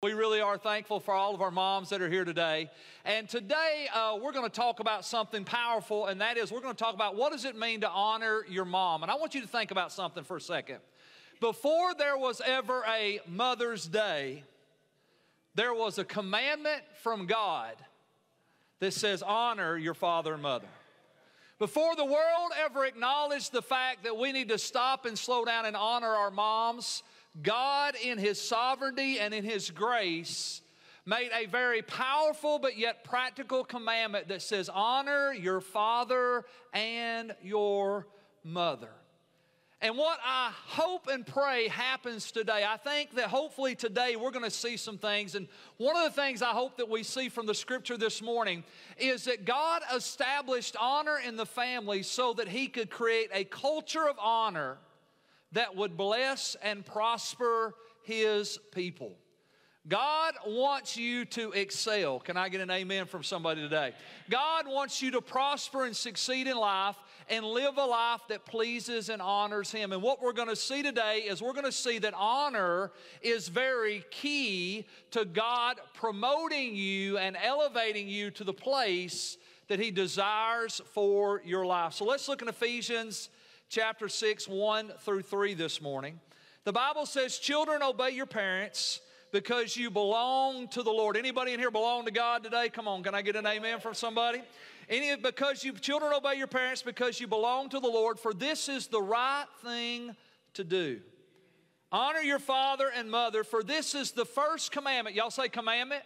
We really are thankful for all of our moms that are here today. And today uh, we're going to talk about something powerful, and that is we're going to talk about what does it mean to honor your mom. And I want you to think about something for a second. Before there was ever a Mother's Day, there was a commandment from God that says honor your father and mother. Before the world ever acknowledged the fact that we need to stop and slow down and honor our moms, God, in His sovereignty and in His grace, made a very powerful but yet practical commandment that says, Honor your father and your mother. And what I hope and pray happens today, I think that hopefully today we're going to see some things. And one of the things I hope that we see from the scripture this morning is that God established honor in the family so that He could create a culture of honor that would bless and prosper his people. God wants you to excel. Can I get an amen from somebody today? God wants you to prosper and succeed in life and live a life that pleases and honors Him. And what we're going to see today is we're going to see that honor is very key to God promoting you and elevating you to the place that He desires for your life. So let's look in Ephesians chapter 6, 1 through 3 this morning. The Bible says, Children, obey your parents because you belong to the Lord. Anybody in here belong to God today? Come on, can I get an amen from somebody? Any because you children obey your parents because you belong to the Lord, for this is the right thing to do. Honor your father and mother, for this is the first commandment. Y'all say commandment?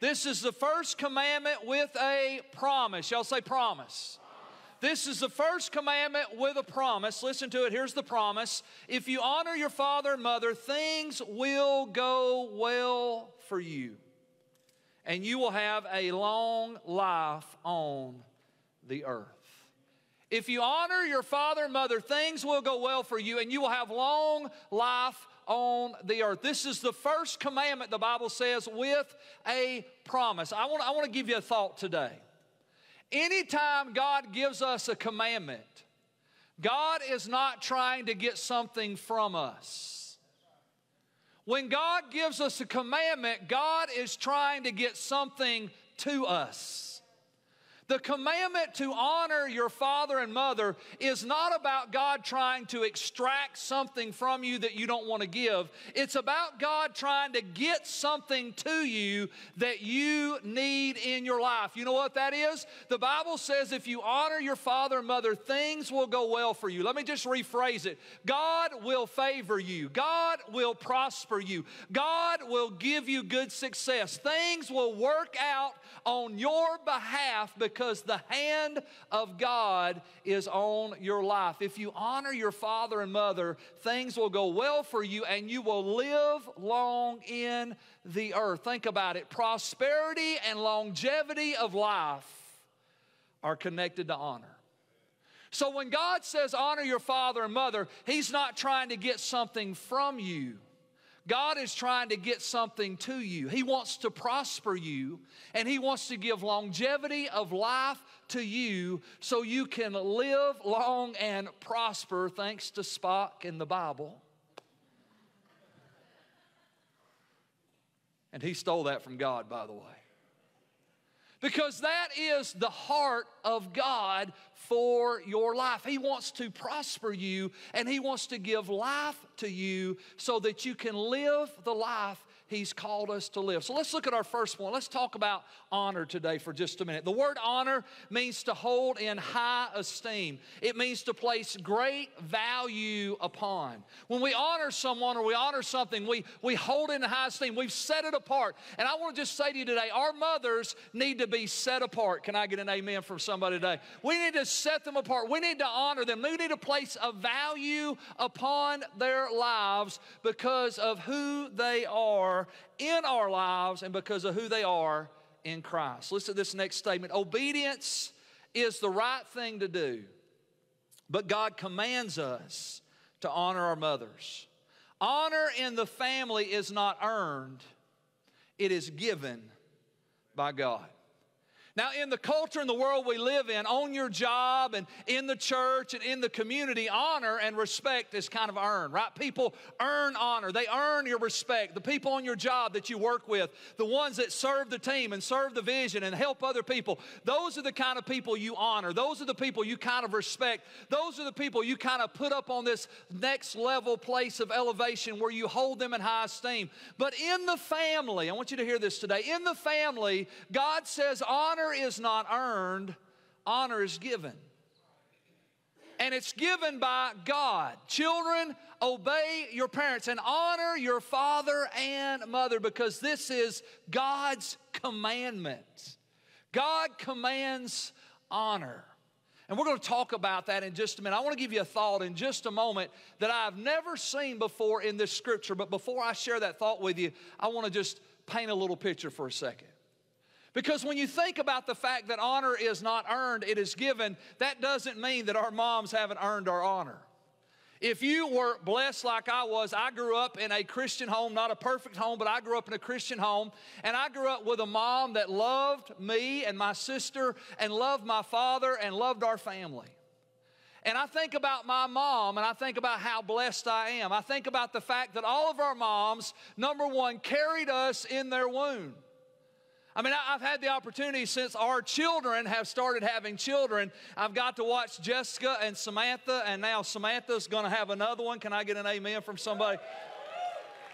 This is the first commandment with a promise. Y'all say promise. This is the first commandment with a promise. Listen to it. Here's the promise. If you honor your father and mother, things will go well for you, and you will have a long life on the earth. If you honor your father and mother, things will go well for you, and you will have long life on the earth. This is the first commandment, the Bible says, with a promise. I want, I want to give you a thought today. Anytime God gives us a commandment, God is not trying to get something from us. When God gives us a commandment, God is trying to get something to us. The commandment to honor your father and mother is not about God trying to extract something from you that you don't want to give. It's about God trying to get something to you that you need in your life. You know what that is? The Bible says if you honor your father and mother, things will go well for you. Let me just rephrase it God will favor you, God will prosper you, God will give you good success. Things will work out on your behalf because the hand of God is on your life. If you honor your father and mother, things will go well for you and you will live long in the earth. Think about it prosperity and longevity of life are connected to honor. So when God says honor your father and mother, He's not trying to get something from you. God is trying to get something to you. He wants to prosper you, and He wants to give longevity of life to you so you can live long and prosper, thanks to Spock in the Bible. And he stole that from God, by the way. Because that is the heart of God for your life. He wants to prosper you and He wants to give life to you so that you can live the life He's called us to live. So let's look at our first one. Let's talk about honor today for just a minute. The word honor means to hold in high esteem, it means to place great value upon. When we honor someone or we honor something, we, we hold in high esteem. We've set it apart. And I want to just say to you today our mothers need to be set apart. Can I get an amen from somebody today? We need to set them apart. We need to honor them. We need to place a value upon their lives because of who they are in our lives and because of who they are in Christ. Listen to this next statement Obedience is the right thing to do, but God commands us to honor our mothers. Honor in the family is not earned, it is given by God. Now, in the culture and the world we live in, on your job and in the church and in the community, honor and respect is kind of earned, right? People earn honor. They earn your respect. The people on your job that you work with, the ones that serve the team and serve the vision and help other people, those are the kind of people you honor. Those are the people you kind of respect. Those are the people you kind of put up on this next level place of elevation where you hold them in high esteem. But in the family, I want you to hear this today. In the family, God says honor honor is not earned, honor is given. And it's given by God. Children, obey your parents and honor your father and mother because this is God's commandment. God commands honor. And we're going to talk about that in just a minute. I want to give you a thought in just a moment that I've never seen before in this scripture. But before I share that thought with you, I want to just paint a little picture for a second. Because when you think about the fact that honor is not earned, it is given, that doesn't mean that our moms haven't earned our honor. If you were blessed like I was, I grew up in a Christian home, not a perfect home, but I grew up in a Christian home. And I grew up with a mom that loved me and my sister and loved my father and loved our family. And I think about my mom and I think about how blessed I am. I think about the fact that all of our moms, number one, carried us in their womb. I mean, I've had the opportunity since our children have started having children. I've got to watch Jessica and Samantha, and now Samantha's going to have another one. Can I get an amen from somebody?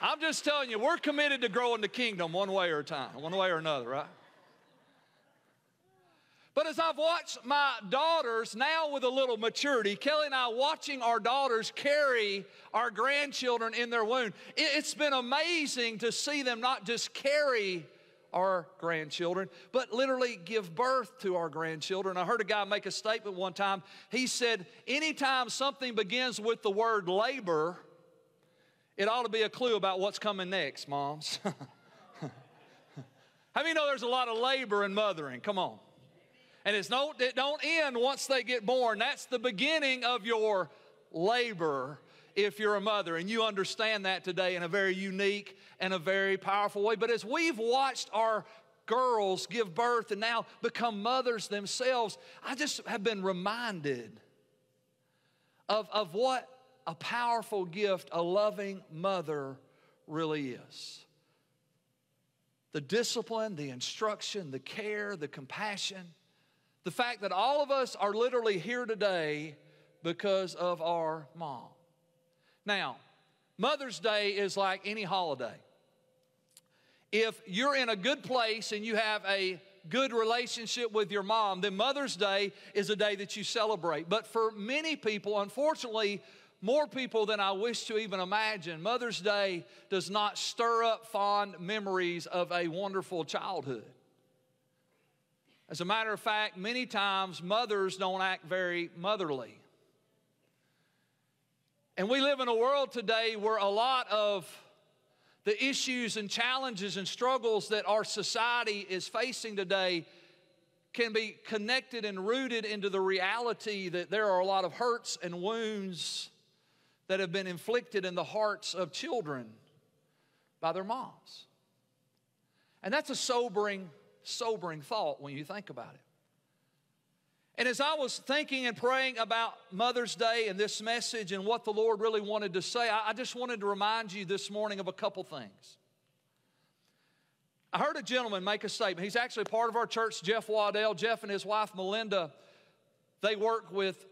I'm just telling you, we're committed to growing the kingdom one way or a time, one way or another, right? But as I've watched my daughters now with a little maturity, Kelly and I watching our daughters carry our grandchildren in their womb, it's been amazing to see them not just carry our grandchildren, but literally give birth to our grandchildren. I heard a guy make a statement one time. He said, Anytime something begins with the word labor, it ought to be a clue about what's coming next, moms. How many know there's a lot of labor in mothering? Come on. And it's no, it don't end once they get born. That's the beginning of your labor if you're a mother. And you understand that today in a very unique and a very powerful way. But as we've watched our girls give birth and now become mothers themselves, I just have been reminded of, of what a powerful gift a loving mother really is. The discipline, the instruction, the care, the compassion, the fact that all of us are literally here today because of our mom. Now, Mother's Day is like any holiday. If you're in a good place and you have a good relationship with your mom, then Mother's Day is a day that you celebrate. But for many people, unfortunately, more people than I wish to even imagine, Mother's Day does not stir up fond memories of a wonderful childhood. As a matter of fact, many times mothers don't act very motherly. And we live in a world today where a lot of the issues and challenges and struggles that our society is facing today can be connected and rooted into the reality that there are a lot of hurts and wounds that have been inflicted in the hearts of children by their moms. And that's a sobering, sobering thought when you think about it. And as I was thinking and praying about Mother's Day and this message and what the Lord really wanted to say, I, just wanted to remind you this morning of a couple things. I heard a gentleman make a statement. He's actually part of our church, Jeff Waddell. Jeff and his wife, Melinda, they work with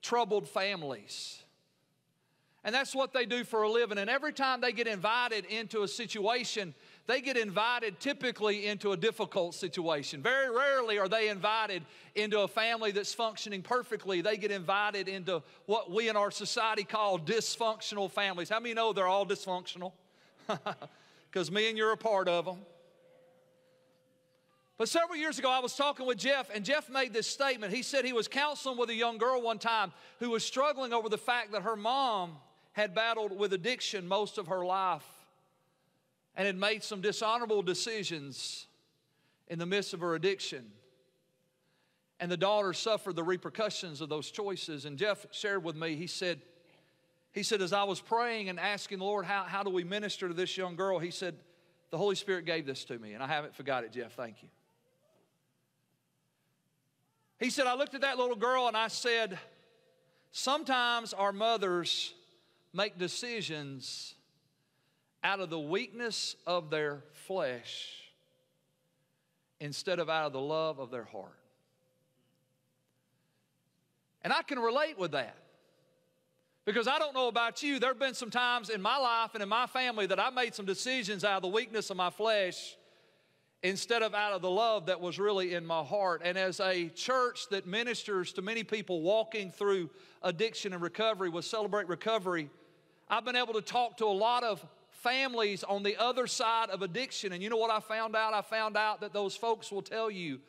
troubled families. And that's what they do for a living. And every time they get invited into a situation, they get invited typically into a difficult situation. Very rarely are they invited into a family that's functioning perfectly. They get invited into what we in our society call dysfunctional families. How many know they're all dysfunctional? Because me and you're a part of them. But several years ago, I was talking with Jeff, and Jeff made this statement. He said he was counseling with a young girl one time who was struggling over the fact that her mom had battled with addiction most of her life and had made some dishonorable decisions in the midst of her addiction. And the daughter suffered the repercussions of those choices. And Jeff shared with me, he said, he said, as I was praying and asking the Lord, how, how do we minister to this young girl? He said, the Holy Spirit gave this to me, and I haven't forgot it, Jeff. Thank you. He said, I looked at that little girl and I said, Sometimes our mothers make decisions out of the weakness of their flesh instead of out of the love of their heart. And I can relate with that. Because I don't know about you, there have been some times in my life and in my family that I made some decisions out of the weakness of my flesh instead of out of the love that was really in my heart. And as a church that ministers to many people walking through addiction and recovery with Celebrate Recovery, I've been able to talk to a lot of families on the other side of addiction. And you know what I found out? I found out that those folks will tell you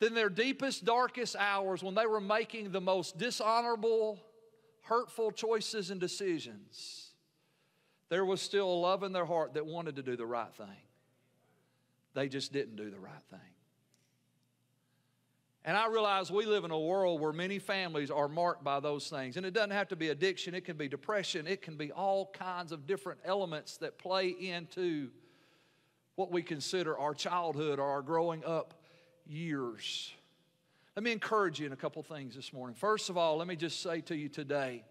that in their deepest, darkest hours, when they were making the most dishonorable, hurtful choices and decisions, there was still a love in their heart that wanted to do the right thing. They just didn't do the right thing. And I realize we live in a world where many families are marked by those things. And it doesn't have to be addiction, it can be depression, it can be all kinds of different elements that play into what we consider our childhood or our growing up years. Let me encourage you in a couple things this morning. First of all, let me just say to you today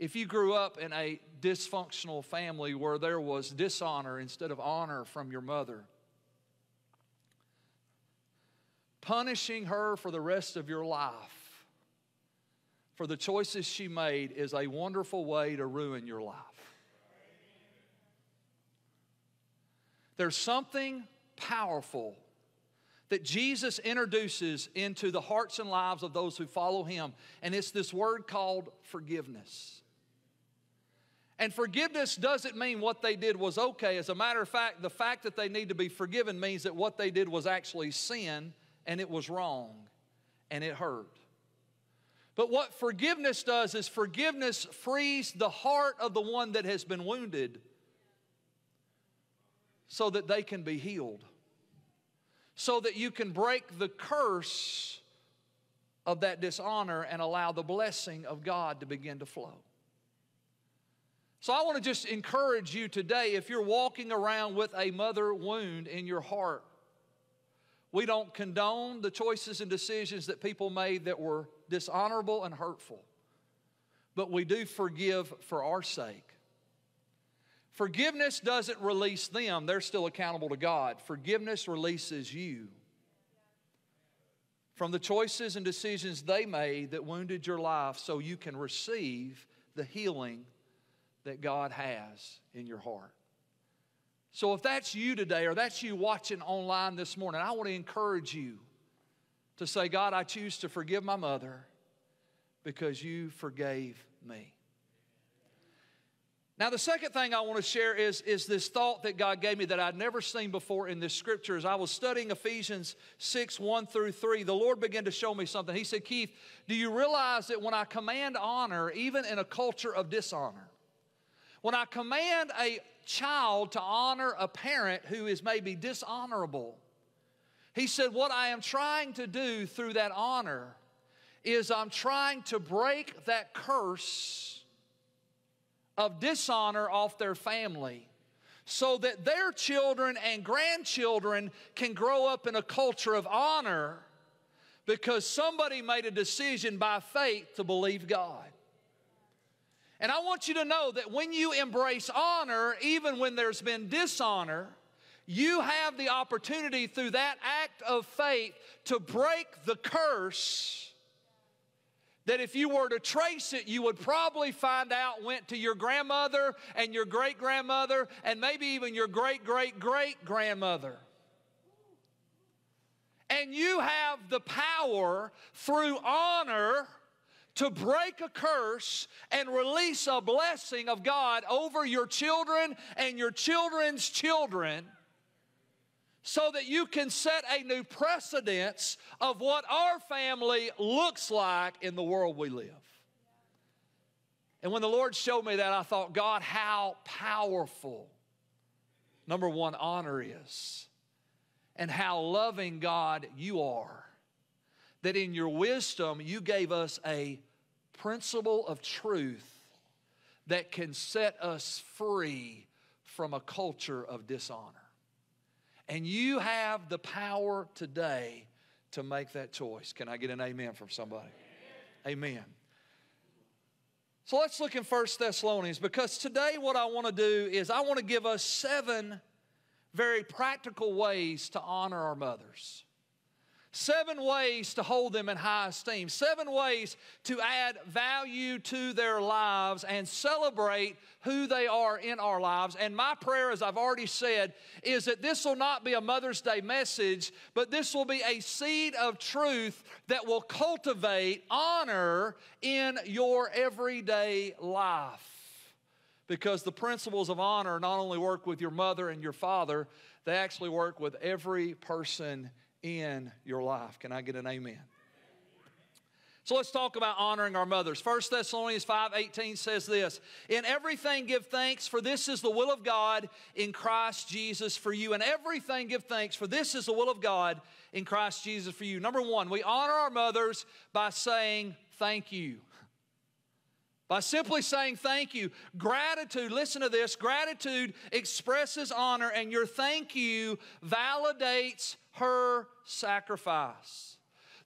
if you grew up in a dysfunctional family where there was dishonor instead of honor from your mother, punishing her for the rest of your life for the choices she made is a wonderful way to ruin your life. There's something powerful that Jesus introduces into the hearts and lives of those who follow him, and it's this word called forgiveness. And forgiveness doesn't mean what they did was okay. As a matter of fact, the fact that they need to be forgiven means that what they did was actually sin and it was wrong and it hurt. But what forgiveness does is forgiveness frees the heart of the one that has been wounded so that they can be healed so that you can break the curse of that dishonor and allow the blessing of God to begin to flow. So, I want to just encourage you today if you're walking around with a mother wound in your heart, we don't condone the choices and decisions that people made that were dishonorable and hurtful, but we do forgive for our sake. Forgiveness doesn't release them, they're still accountable to God. Forgiveness releases you from the choices and decisions they made that wounded your life so you can receive the healing that God has in your heart. So, if that's you today or that's you watching online this morning, I want to encourage you to say, God, I choose to forgive my mother because you forgave me. Now, the second thing I want to share is, is this thought that God gave me that I'd never seen before in this scripture. As I was studying Ephesians 6 1 through 3, the Lord began to show me something. He said, Keith, do you realize that when I command honor, even in a culture of dishonor, when I command a child to honor a parent who is maybe dishonorable, he said, What I am trying to do through that honor is I'm trying to break that curse of dishonor off their family so that their children and grandchildren can grow up in a culture of honor because somebody made a decision by faith to believe God. And I want you to know that when you embrace honor, even when there's been dishonor, you have the opportunity through that act of faith to break the curse that if you were to trace it, you would probably find out went to your grandmother and your great grandmother and maybe even your great great great grandmother. And you have the power through honor to break a curse and release a blessing of God over your children and your children's children so that you can set a new precedence of what our family looks like in the world we live. And when the Lord showed me that, I thought, God, how powerful, number one, honor is, and how loving, God, you are. That in your wisdom, you gave us a principle of truth that can set us free from a culture of dishonor. And you have the power today to make that choice. Can I get an amen from somebody? Amen. amen. So let's look in First Thessalonians because today what I want to do is I want to give us seven very practical ways to honor our mothers. Seven ways to hold them in high esteem. Seven ways to add value to their lives and celebrate who they are in our lives. And my prayer, as I've already said, is that this will not be a Mother's Day message, but this will be a seed of truth that will cultivate honor in your everyday life. Because the principles of honor not only work with your mother and your father, they actually work with every person in your life. Can I get an amen? So let's talk about honoring our mothers. 1 Thessalonians 5:18 says this, "In everything give thanks, for this is the will of God in Christ Jesus for you. In everything give thanks, for this is the will of God in Christ Jesus for you." Number 1, we honor our mothers by saying thank you. By simply saying thank you. Gratitude, listen to this, gratitude expresses honor and your thank you validates her sacrifice.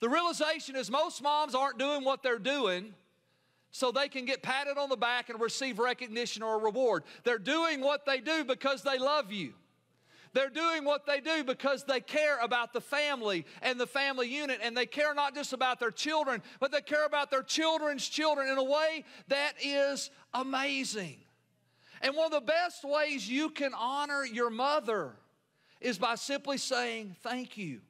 The realization is most moms aren't doing what they're doing so they can get patted on the back and receive recognition or a reward. They're doing what they do because they love you. They're doing what they do because they care about the family and the family unit, and they care not just about their children, but they care about their children's children in a way that is amazing. And one of the best ways you can honor your mother is by simply saying thank you.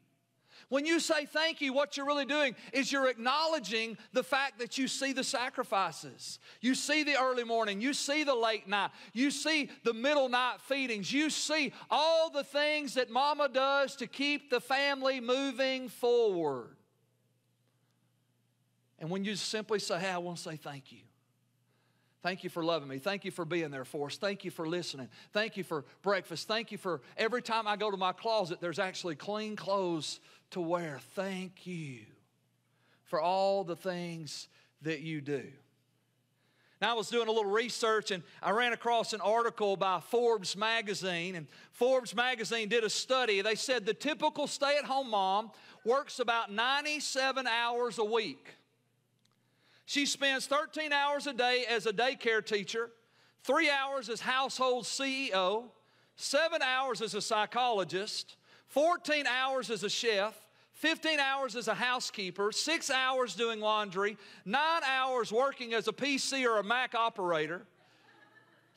When you say thank you, what you're really doing is you're acknowledging the fact that you see the sacrifices. You see the early morning, you see the late night, you see the middle night feedings, you see all the things that mama does to keep the family moving forward. And when you simply say, Hey, I want to say thank you. Thank you for loving me. Thank you for being there for us. Thank you for listening. Thank you for breakfast. Thank you for every time I go to my closet, there's actually clean clothes to wear. Thank you for all the things that you do. Now, I was doing a little research and I ran across an article by Forbes magazine. And Forbes magazine did a study. They said the typical stay at home mom works about 97 hours a week. She spends 13 hours a day as a daycare teacher, three hours as household CEO, seven hours as a psychologist, 14 hours as a chef, 15 hours as a housekeeper, six hours doing laundry, nine hours working as a PC or a Mac operator.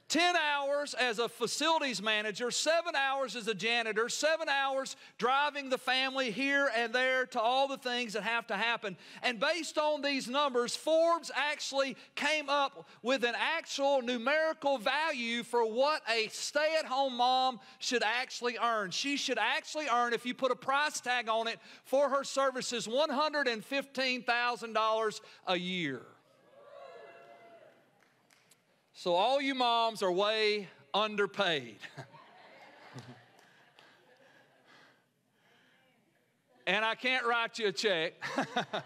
10 hours as a facilities manager, seven hours as a janitor, seven hours driving the family here and there to all the things that have to happen. And based on these numbers, Forbes actually came up with an actual numerical value for what a stay at home mom should actually earn. She should actually earn, if you put a price tag on it for her services, $115,000 a year. So, all you moms are way underpaid. and I can't write you a check.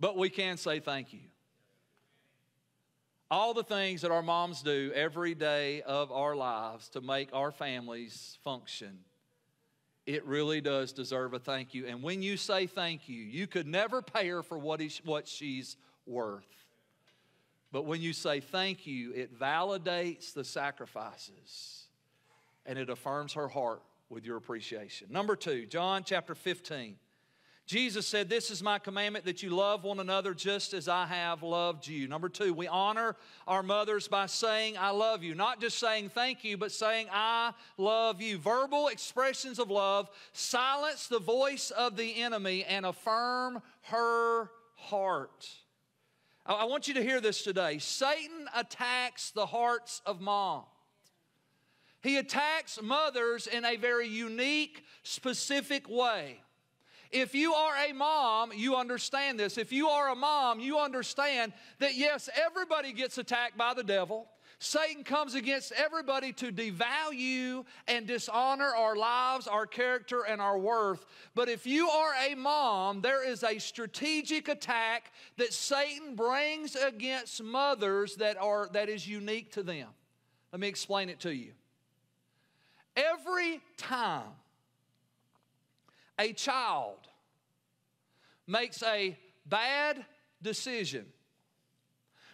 but we can say thank you. All the things that our moms do every day of our lives to make our families function, it really does deserve a thank you. And when you say thank you, you could never pay her for what, what she's worth. But when you say thank you, it validates the sacrifices and it affirms her heart with your appreciation. Number two, John chapter 15. Jesus said, This is my commandment that you love one another just as I have loved you. Number two, we honor our mothers by saying, I love you. Not just saying thank you, but saying, I love you. Verbal expressions of love silence the voice of the enemy and affirm her heart. I want you to hear this today. Satan attacks the hearts of moms. He attacks mothers in a very unique, specific way. If you are a mom, you understand this. If you are a mom, you understand that yes, everybody gets attacked by the devil. Satan comes against everybody to devalue and dishonor our lives, our character, and our worth. But if you are a mom, there is a strategic attack that Satan brings against mothers that, are, that is unique to them. Let me explain it to you. Every time a child makes a bad decision,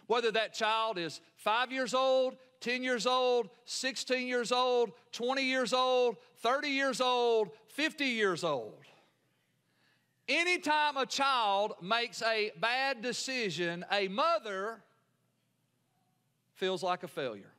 whether that child is five years old, 10 years old, 16 years old, 20 years old, 30 years old, 50 years old. Anytime a child makes a bad decision, a mother feels like a failure.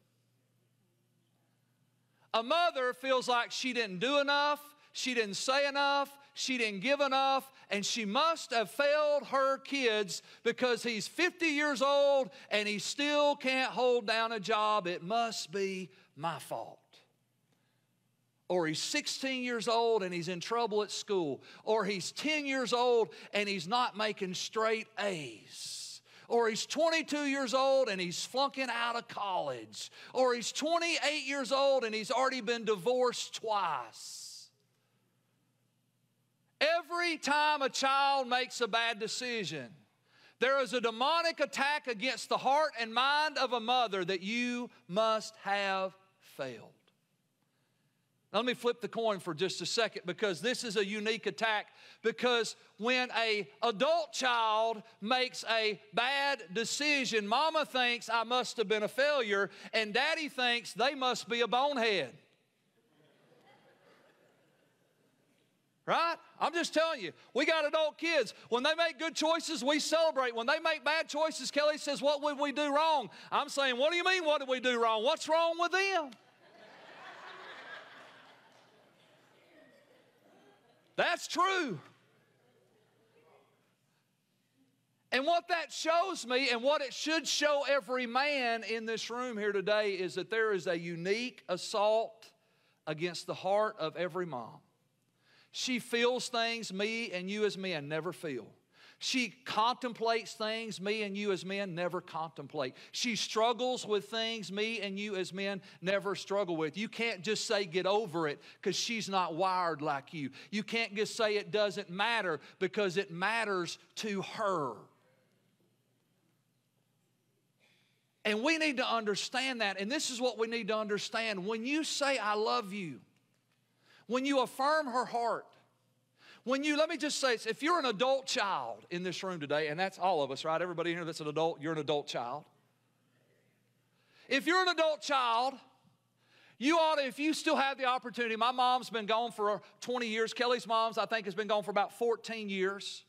A mother feels like she didn't do enough, she didn't say enough, she didn't give enough, and she must have failed her kids because he's 50 years old and he still can't hold down a job. It must be my fault. Or he's 16 years old and he's in trouble at school. Or he's 10 years old and he's not making straight A's or he's 22 years old and he's flunking out of college, or he's 28 years old and he's already been divorced twice. Every time a child makes a bad decision, there is a demonic attack against the heart and mind of a mother that you must have failed. Let me flip the coin for just a second because this is a unique attack because when a adult child makes a bad decision, mama thinks I must have been a failure and daddy thinks they must be a bonehead. Right? I'm just telling you, we got adult kids. When they make good choices, we celebrate. When they make bad choices, Kelly says, What would we do wrong? I'm saying, What do you mean, what did we do wrong? What's wrong with them? That's true. And what that shows me, and what it should show every man in this room here today, is that there is a unique assault against the heart of every mom. She feels things me and you as men never feel. She contemplates things me and you as men never contemplate. She struggles with things me and you as men never struggle with. You can't just say get over it because she's not wired like you. You can't just say it doesn't matter because it matters to her. And we need to understand that. And this is what we need to understand. When you say, I love you, when you affirm her heart, when you, let me just say, if you're an adult child in this room today, and that's all of us, right? Everybody here that's an adult, you're an adult child. If you're an adult child, you ought to, if you still have the opportunity, my mom's been gone for 20 years. Kelly's mom's, I think, has been gone for about 14 years.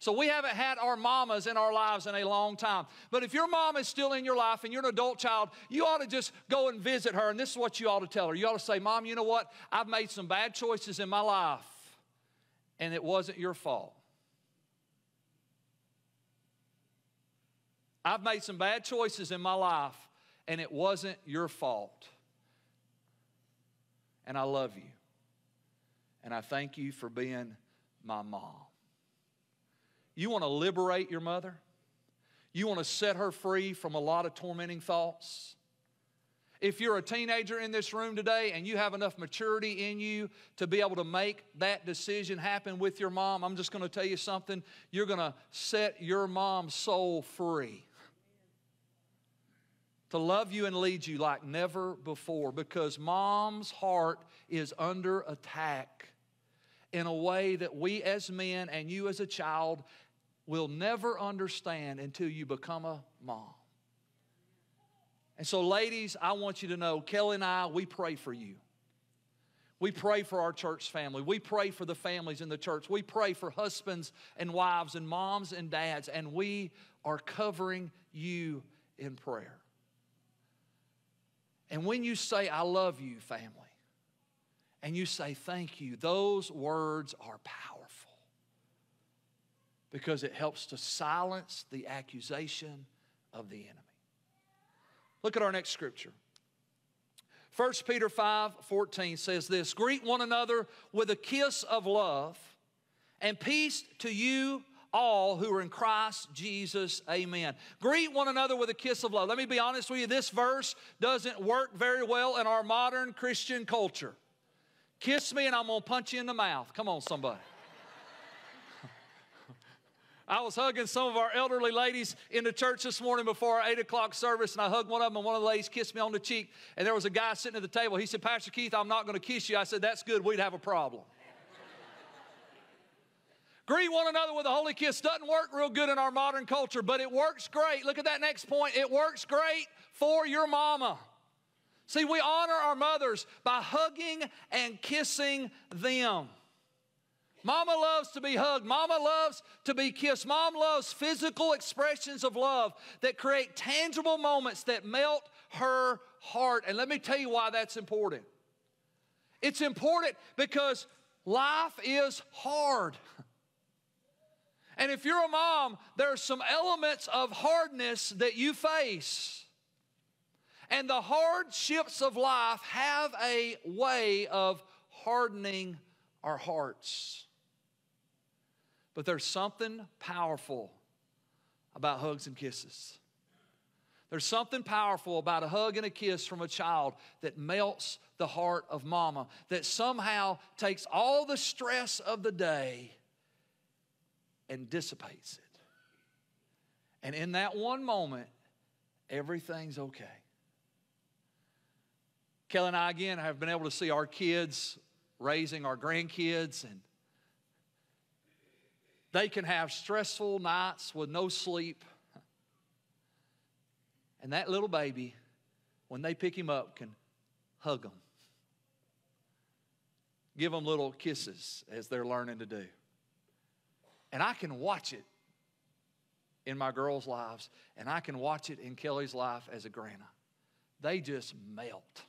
So we haven't had our mamas in our lives in a long time. But if your mom is still in your life and you're an adult child, you ought to just go and visit her. And this is what you ought to tell her. You ought to say, Mom, you know what? I've made some bad choices in my life, and it wasn't your fault. I've made some bad choices in my life, and it wasn't your fault. And I love you. And I thank you for being my mom. You want to liberate your mother? You want to set her free from a lot of tormenting thoughts? If you're a teenager in this room today and you have enough maturity in you to be able to make that decision happen with your mom, I'm just going to tell you something. You're going to set your mom's soul free to love you and lead you like never before because mom's heart is under attack in a way that we as men and you as a child will never understand until you become a mom. And so, ladies, I want you to know Kelly and I, we pray for you. We pray for our church family. We pray for the families in the church. We pray for husbands and wives and moms and dads, and we are covering you in prayer. And when you say, I love you, family, and you say thank you, those words are powerful because it helps to silence the accusation of the enemy. Look at our next scripture. 1 Peter 5 14 says this Greet one another with a kiss of love, and peace to you all who are in Christ Jesus. Amen. Greet one another with a kiss of love. Let me be honest with you, this verse doesn't work very well in our modern Christian culture. Kiss me and I'm going to punch you in the mouth. Come on, somebody. I was hugging some of our elderly ladies in the church this morning before our 8 o'clock service, and I hugged one of them, and one of the ladies kissed me on the cheek. And there was a guy sitting at the table. He said, Pastor Keith, I'm not going to kiss you. I said, That's good. We'd have a problem. Greet one another with a holy kiss doesn't work real good in our modern culture, but it works great. Look at that next point. It works great for your mama. See, we honor our mothers by hugging and kissing them. Mama loves to be hugged. Mama loves to be kissed. Mom loves physical expressions of love that create tangible moments that melt her heart. And let me tell you why that's important. It's important because life is hard. And if you're a mom, there are some elements of hardness that you face. And the hardships of life have a way of hardening our hearts. But there's something powerful about hugs and kisses. There's something powerful about a hug and a kiss from a child that melts the heart of mama, that somehow takes all the stress of the day and dissipates it. And in that one moment, everything's okay. Kelly and I, again, have been able to see our kids raising our grandkids, and they can have stressful nights with no sleep. And that little baby, when they pick him up, can hug them, give them little kisses as they're learning to do. And I can watch it in my girls' lives, and I can watch it in Kelly's life as a grandma. They just melt.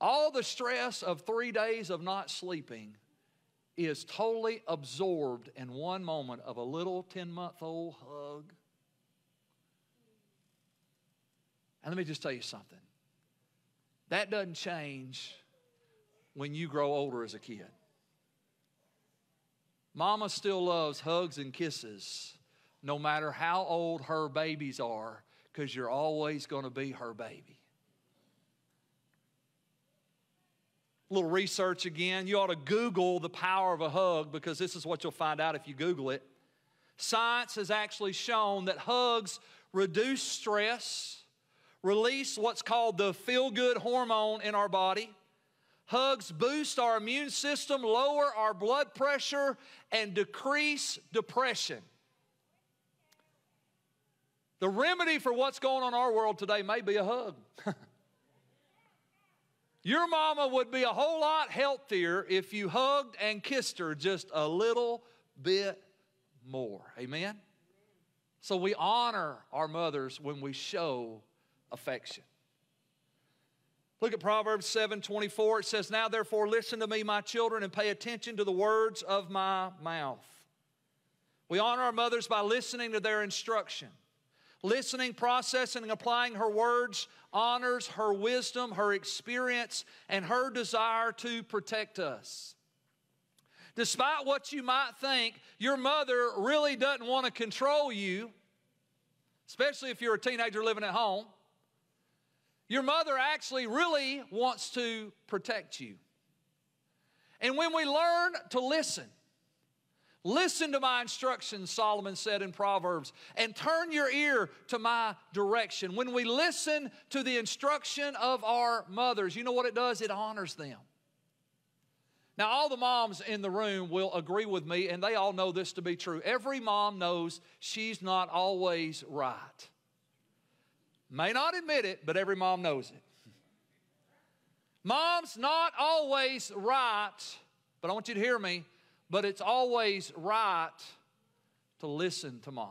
All the stress of three days of not sleeping is totally absorbed in one moment of a little 10 month old hug. And let me just tell you something that doesn't change when you grow older as a kid. Mama still loves hugs and kisses no matter how old her babies are because you're always going to be her baby. A little research again. You ought to Google the power of a hug because this is what you'll find out if you Google it. Science has actually shown that hugs reduce stress, release what's called the feel good hormone in our body Hugs boost our immune system, lower our blood pressure, and decrease depression. The remedy for what's going on in our world today may be a hug. Your mama would be a whole lot healthier if you hugged and kissed her just a little bit more. Amen? So we honor our mothers when we show affection. Look at Proverbs 7 24. It says, Now therefore listen to me, my children, and pay attention to the words of my mouth. We honor our mothers by listening to their instruction. Listening, processing, and applying her words honors her wisdom, her experience, and her desire to protect us. Despite what you might think, your mother really doesn't want to control you, especially if you're a teenager living at home. Your mother actually really wants to protect you. And when we learn to listen, listen to my instructions, Solomon said in Proverbs, and turn your ear to my direction. When we listen to the instruction of our mothers, you know what it does? It honors them. Now, all the moms in the room will agree with me, and they all know this to be true. Every mom knows she's not always right. May not admit it, but every mom knows it. Mom's not always right, but I want you to hear me, but it's always right to listen to mom.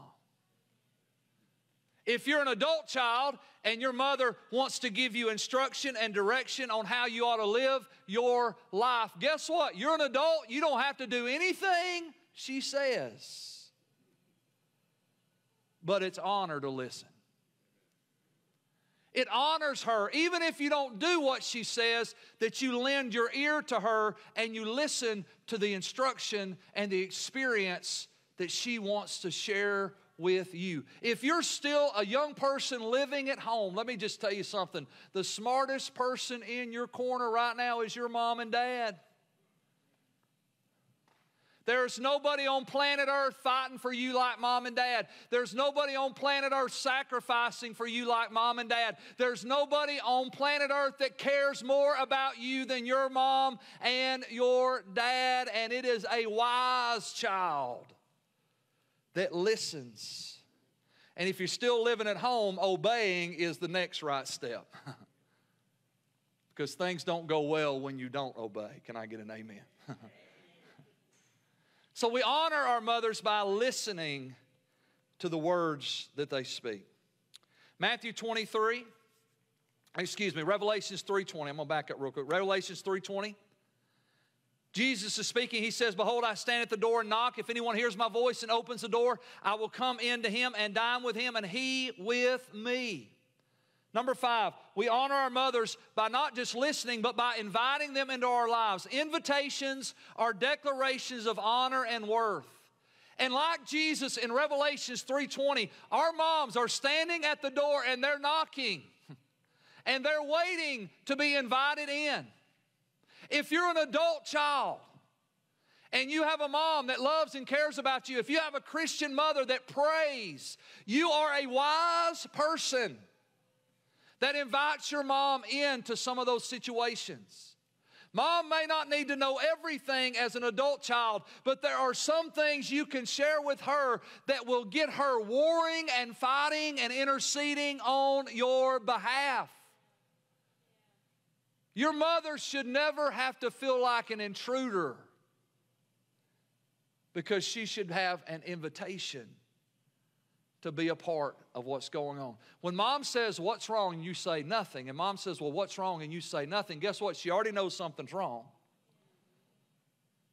If you're an adult child and your mother wants to give you instruction and direction on how you ought to live your life, guess what? You're an adult, you don't have to do anything she says. But it's honor to listen. It honors her, even if you don't do what she says, that you lend your ear to her and you listen to the instruction and the experience that she wants to share with you. If you're still a young person living at home, let me just tell you something. The smartest person in your corner right now is your mom and dad. There's nobody on planet Earth fighting for you like mom and dad. There's nobody on planet Earth sacrificing for you like mom and dad. There's nobody on planet Earth that cares more about you than your mom and your dad. And it is a wise child that listens. And if you're still living at home, obeying is the next right step. because things don't go well when you don't obey. Can I get an amen? So we honor our mothers by listening to the words that they speak. Matthew 23, excuse me, Revelations 3:20. I'm gonna back up real quick. Revelations 3:20. Jesus is speaking. He says, Behold, I stand at the door and knock. If anyone hears my voice and opens the door, I will come into him and dine with him, and he with me. Number five, we honor our mothers by not just listening, but by inviting them into our lives. Invitations are declarations of honor and worth. And like Jesus in Revelations 3:20, our moms are standing at the door and they're knocking. And they're waiting to be invited in. If you're an adult child and you have a mom that loves and cares about you, if you have a Christian mother that prays, you are a wise person that invites your mom into some of those situations. Mom may not need to know everything as an adult child, but there are some things you can share with her that will get her warring and fighting and interceding on your behalf. Your mother should never have to feel like an intruder because she should have an invitation to be a part of what's going on. When mom says, What's wrong? you say nothing, and mom says, Well, what's wrong? and you say nothing, guess what? She already knows something's wrong.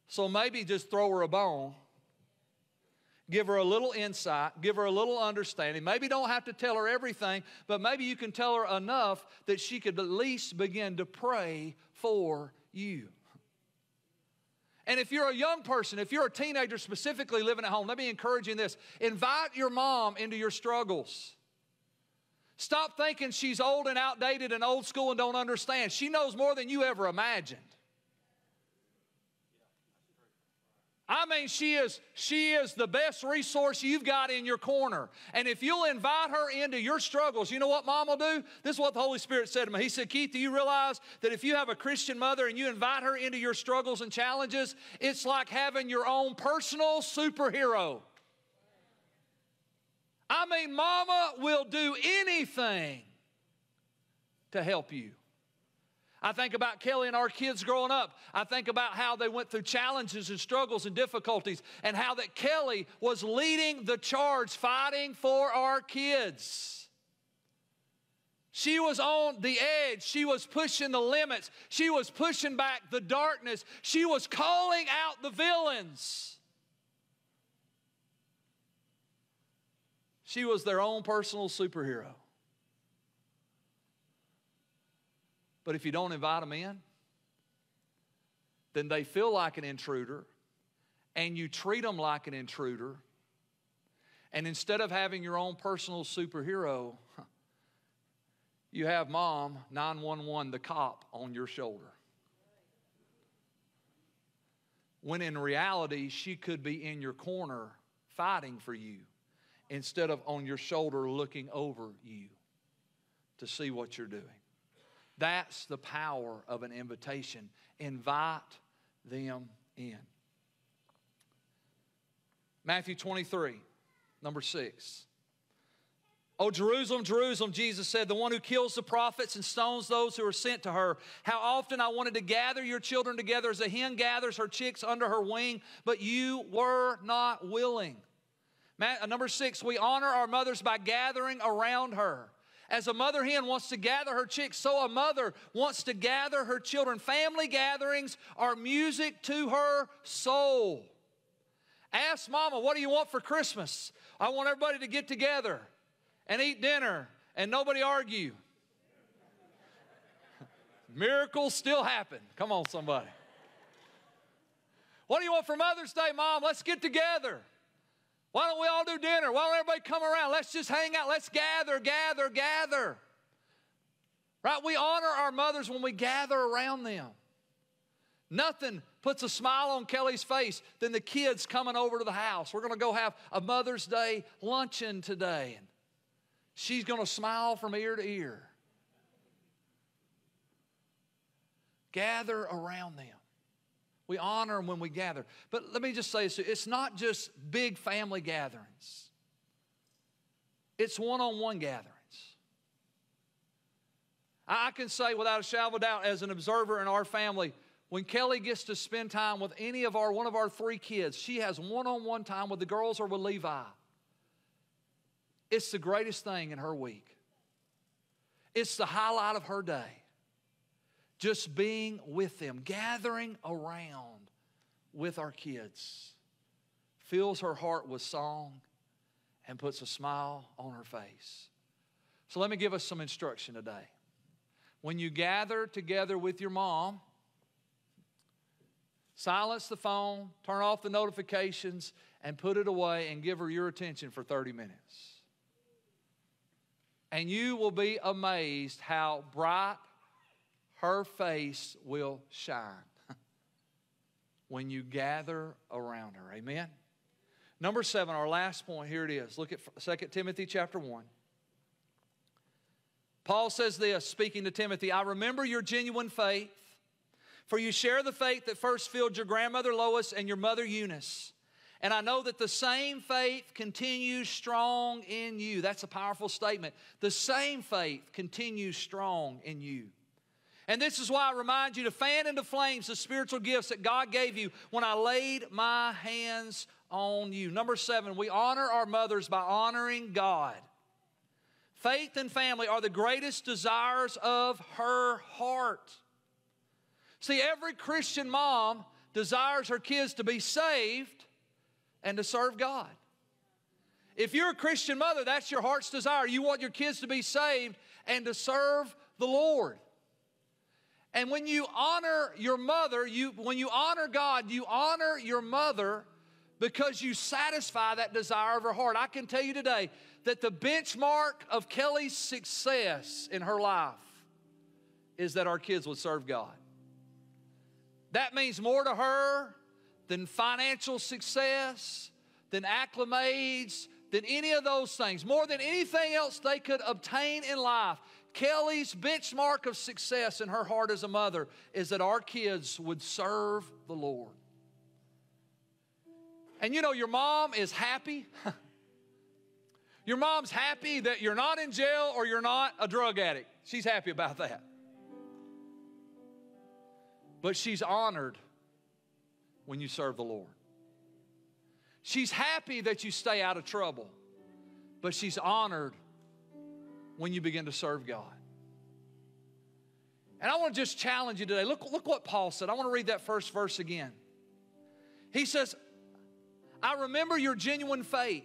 So maybe just throw her a bone, give her a little insight, give her a little understanding. Maybe don't have to tell her everything, but maybe you can tell her enough that she could at least begin to pray for you. And if you're a young person, if you're a teenager specifically living at home, let me encourage you in this invite your mom into your struggles. Stop thinking she's old and outdated and old school and don't understand. She knows more than you ever imagined. I mean, she is, she is the best resource you've got in your corner. And if you'll invite her into your struggles, you know what mom will do? This is what the Holy Spirit said to me. He said, Keith, do you realize that if you have a Christian mother and you invite her into your struggles and challenges, it's like having your own personal superhero. I mean, mama will do anything to help you. I think about Kelly and our kids growing up. I think about how they went through challenges and struggles and difficulties, and how that Kelly was leading the charge fighting for our kids. She was on the edge. She was pushing the limits. She was pushing back the darkness. She was calling out the villains. She was their own personal superhero. But if you don't invite them in, then they feel like an intruder and you treat them like an intruder. And instead of having your own personal superhero, you have mom 911, the cop, on your shoulder. When in reality, she could be in your corner fighting for you instead of on your shoulder looking over you to see what you're doing. That's the power of an invitation. Invite them in. Matthew 23, number 6. Oh, Jerusalem, Jerusalem, Jesus said, the one who kills the prophets and stones those who are sent to her. How often I wanted to gather your children together as a hen gathers her chicks under her wing, but you were not willing. Uh, number six, we honor our mothers by gathering around her. As a mother hen wants to gather her chicks, so a mother wants to gather her children. Family gatherings are music to her soul. Ask mama, what do you want for Christmas? I want everybody to get together and eat dinner and nobody argue. Miracles still happen. Come on, somebody. What do you want for Mother's Day, Mom? Let's get together. Why don't we all do dinner? Why don't everybody come around? Let's just hang out. Let's gather, gather, gather. Right? We honor our mothers when we gather around them. Nothing puts a smile on Kelly's face than the kids coming over to the house. We're going to go have a Mother's Day luncheon today. And she's going to smile from ear to ear. Gather around them. We honor them when we gather. But let me just say this it's not just big family gatherings, it's one on one gatherings. I can say without a shadow of a doubt, as an observer in our family, when Kelly gets to spend time with any of our one of our three kids, she has one-on-one time with the girls or with Levi. It's the greatest thing in her week. It's the highlight of her day. Just being with them, gathering around with our kids, fills her heart with song and puts a smile on her face. So let me give us some instruction today. When you gather together with your mom, Silence the phone, turn off the notifications, and put it away and give her your attention for 30 minutes. And you will be amazed how bright her face will shine when you gather around her. Amen. Number seven, our last point, here it is. Look at 2 Timothy chapter 1. Paul says this, speaking to Timothy I remember your genuine faith for you share the faith that first filled your grandmother Lois and your mother Eunice. And I know that the same faith continues strong in you. That's a powerful statement. The same faith continues strong in you. And this is why I remind you to fan into flames the spiritual gifts that God gave you when I laid my hands on you. Number seven, we honor our mothers by honoring God. Faith and family are the greatest desires of her heart. See, every Christian mom desires her kids to be saved and to serve God. If you're a Christian mother, that's your heart's desire. You want your kids to be saved and to serve the Lord. And when you honor your mother, you, when you honor God, you honor your mother because you satisfy that desire of her heart. I can tell you today that the benchmark of Kelly's success in her life is that our kids would serve God. That means more to her than financial success, than acclimates, than any of those things. More than anything else they could obtain in life. Kelly's benchmark of success in her heart as a mother is that our kids would serve the Lord. And you know, your mom is happy. your mom's happy that you're not in jail or you're not a drug addict. She's happy about that but she's honored when you serve the Lord. She's happy that you stay out of trouble, but she's honored when you begin to serve God. And I want to just challenge you today. Look, look what Paul said. I want to read that first verse again. He says, I remember your genuine faith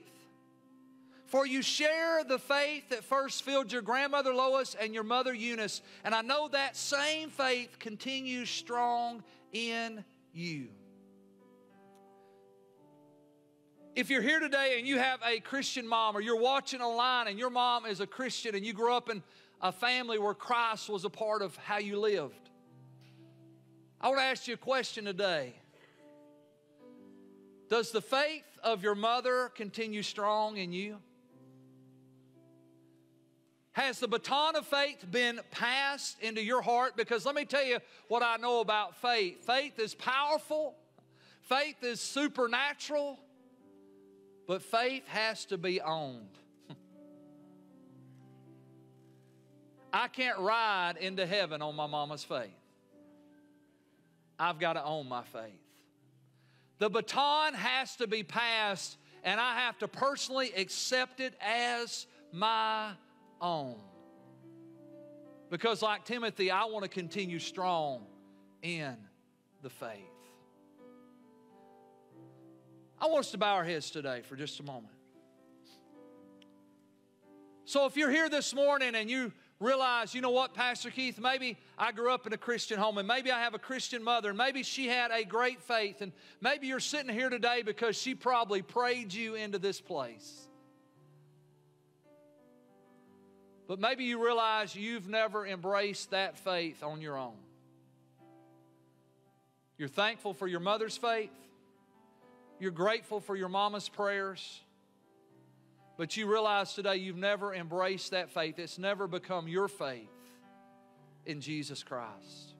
for you share the faith that first filled your grandmother Lois and your mother Eunice, and I know that same faith continues strong in you. If you're here today and you have a Christian mom, or you're watching online and your mom is a Christian and you grew up in a family where Christ was a part of how you lived, I want to ask you a question today. Does the faith of your mother continue strong in you? Has the baton of faith been passed into your heart? Because let me tell you what I know about faith faith is powerful, faith is supernatural, but faith has to be owned. I can't ride into heaven on my mama's faith. I've got to own my faith. The baton has to be passed, and I have to personally accept it as my own. Because, like Timothy, I want to continue strong in the faith. I want us to bow our heads today for just a moment. So, if you're here this morning and you realize, you know what, Pastor Keith, maybe I grew up in a Christian home and maybe I have a Christian mother and maybe she had a great faith and maybe you're sitting here today because she probably prayed you into this place. But maybe you realize you've never embraced that faith on your own. You're thankful for your mother's faith. You're grateful for your mama's prayers. But you realize today you've never embraced that faith. It's never become your faith in Jesus Christ.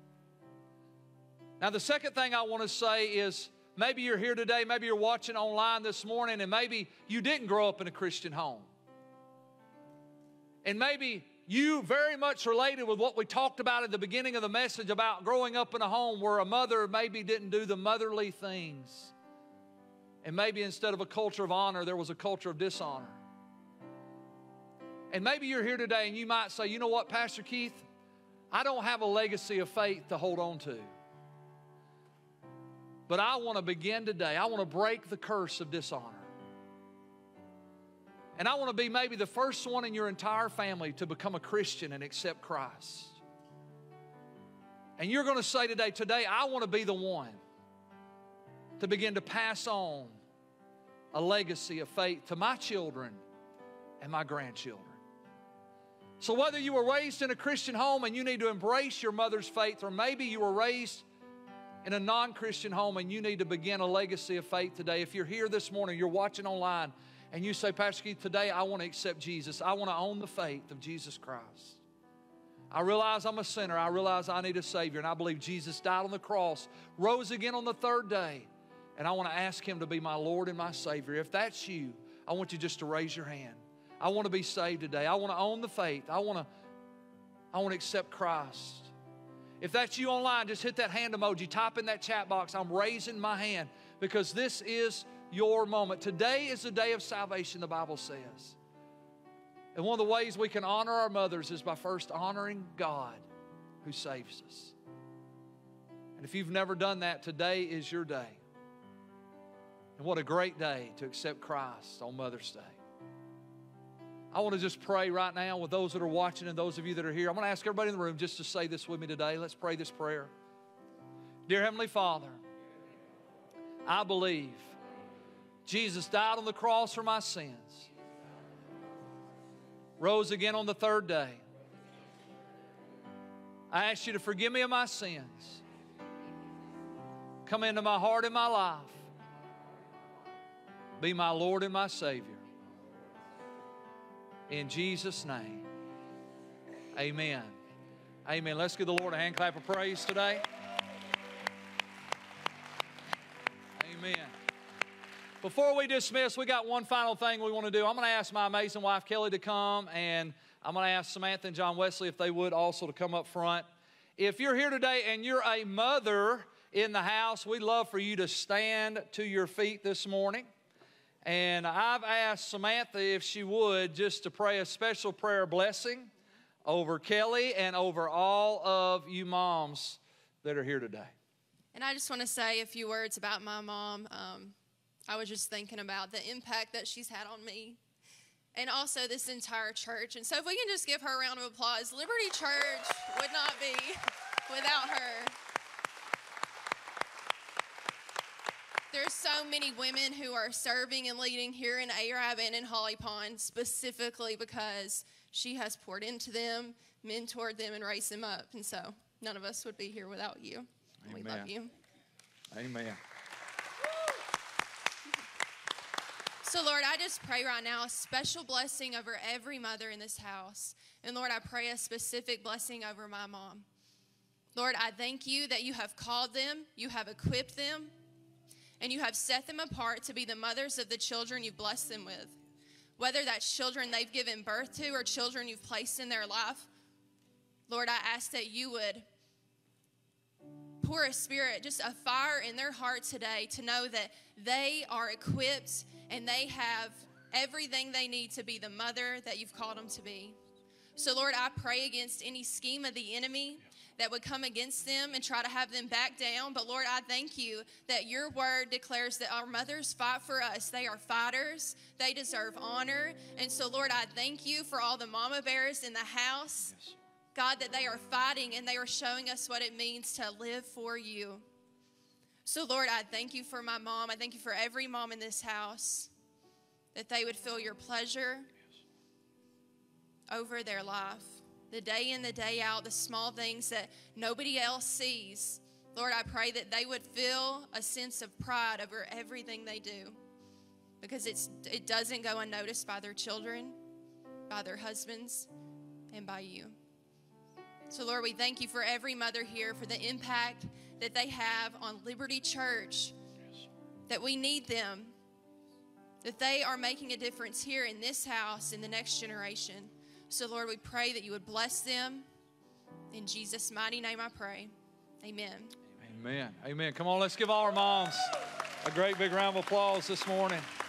Now, the second thing I want to say is maybe you're here today, maybe you're watching online this morning, and maybe you didn't grow up in a Christian home. And maybe you very much related with what we talked about at the beginning of the message about growing up in a home where a mother maybe didn't do the motherly things. And maybe instead of a culture of honor, there was a culture of dishonor. And maybe you're here today and you might say, you know what, Pastor Keith, I don't have a legacy of faith to hold on to. But I want to begin today. I want to break the curse of dishonor. And I want to be maybe the first one in your entire family to become a Christian and accept Christ. And you're going to say today, today, I want to be the one to begin to pass on a legacy of faith to my children and my grandchildren. So, whether you were raised in a Christian home and you need to embrace your mother's faith, or maybe you were raised in a non Christian home and you need to begin a legacy of faith today, if you're here this morning, you're watching online, and you say, Pastor Keith, today I want to accept Jesus. I want to own the faith of Jesus Christ. I realize I'm a sinner. I realize I need a Savior. And I believe Jesus died on the cross, rose again on the third day. And I want to ask Him to be my Lord and my Savior. If that's you, I want you just to raise your hand. I want to be saved today. I want to own the faith. I want to, I want to accept Christ. If that's you online, just hit that hand emoji. Type in that chat box. I'm raising my hand because this is your moment. Today is the day of salvation, the Bible says. And one of the ways we can honor our mothers is by first honoring God who saves us. And if you've never done that, today is your day. And what a great day to accept Christ on Mother's Day. I want to just pray right now with those that are watching and those of you that are here. I'm going to ask everybody in the room just to say this with me today. Let's pray this prayer. Dear Heavenly Father, I believe Jesus died on the cross for my sins, rose again on the third day. I ask you to forgive me of my sins. Come into my heart and my life. Be my Lord and my Savior. In Jesus' name, amen. Amen. Let's give the Lord a hand clap of praise today. Amen. Before we dismiss, we got one final thing we want to do. I'm going to ask my amazing wife, Kelly, to come, and I'm going to ask Samantha and John Wesley if they would also to come up front. If you're here today and you're a mother in the house, we'd love for you to stand to your feet this morning. And I've asked Samantha if she would just to pray a special prayer blessing over Kelly and over all of you moms that are here today. And I just want to say a few words about my mom. Um, I was just thinking about the impact that she's had on me and also this entire church. And so, if we can just give her a round of applause, Liberty Church would not be without her. There's so many women who are serving and leading here in Arab and in Holly Pond specifically because she has poured into them, mentored them, and raised them up. And so, none of us would be here without you. We love you. Amen. So, Lord, I just pray right now a special blessing over every mother in this house. And Lord, I pray a specific blessing over my mom. Lord, I thank you that you have called them, you have equipped them, and you have set them apart to be the mothers of the children you've blessed them with. Whether that's children they've given birth to or children you've placed in their life, Lord, I ask that you would pour a spirit, just a fire in their heart today to know that they are equipped and they have everything they need to be the mother that you've called them to be. So, Lord, I pray against any scheme of the enemy that would come against them and try to have them back down. But Lord, I thank you that your word declares that our mothers fight for us. They are fighters, they deserve honor. And so, Lord, I thank you for all the mama bears in the house. Yes. God, that they are fighting and they are showing us what it means to live for you. So, Lord, I thank you for my mom. I thank you for every mom in this house that they would feel your pleasure over their life. The day in, the day out, the small things that nobody else sees. Lord, I pray that they would feel a sense of pride over everything they do because it's, it doesn't go unnoticed by their children, by their husbands, and by you. So, Lord, we thank you for every mother here, for the impact that they have on Liberty Church, that we need them, that they are making a difference here in this house in the next generation. So, Lord, we pray that you would bless them. In Jesus' mighty name I pray. Amen. Amen. Amen. Come on, let's give all our moms a great big round of applause this morning.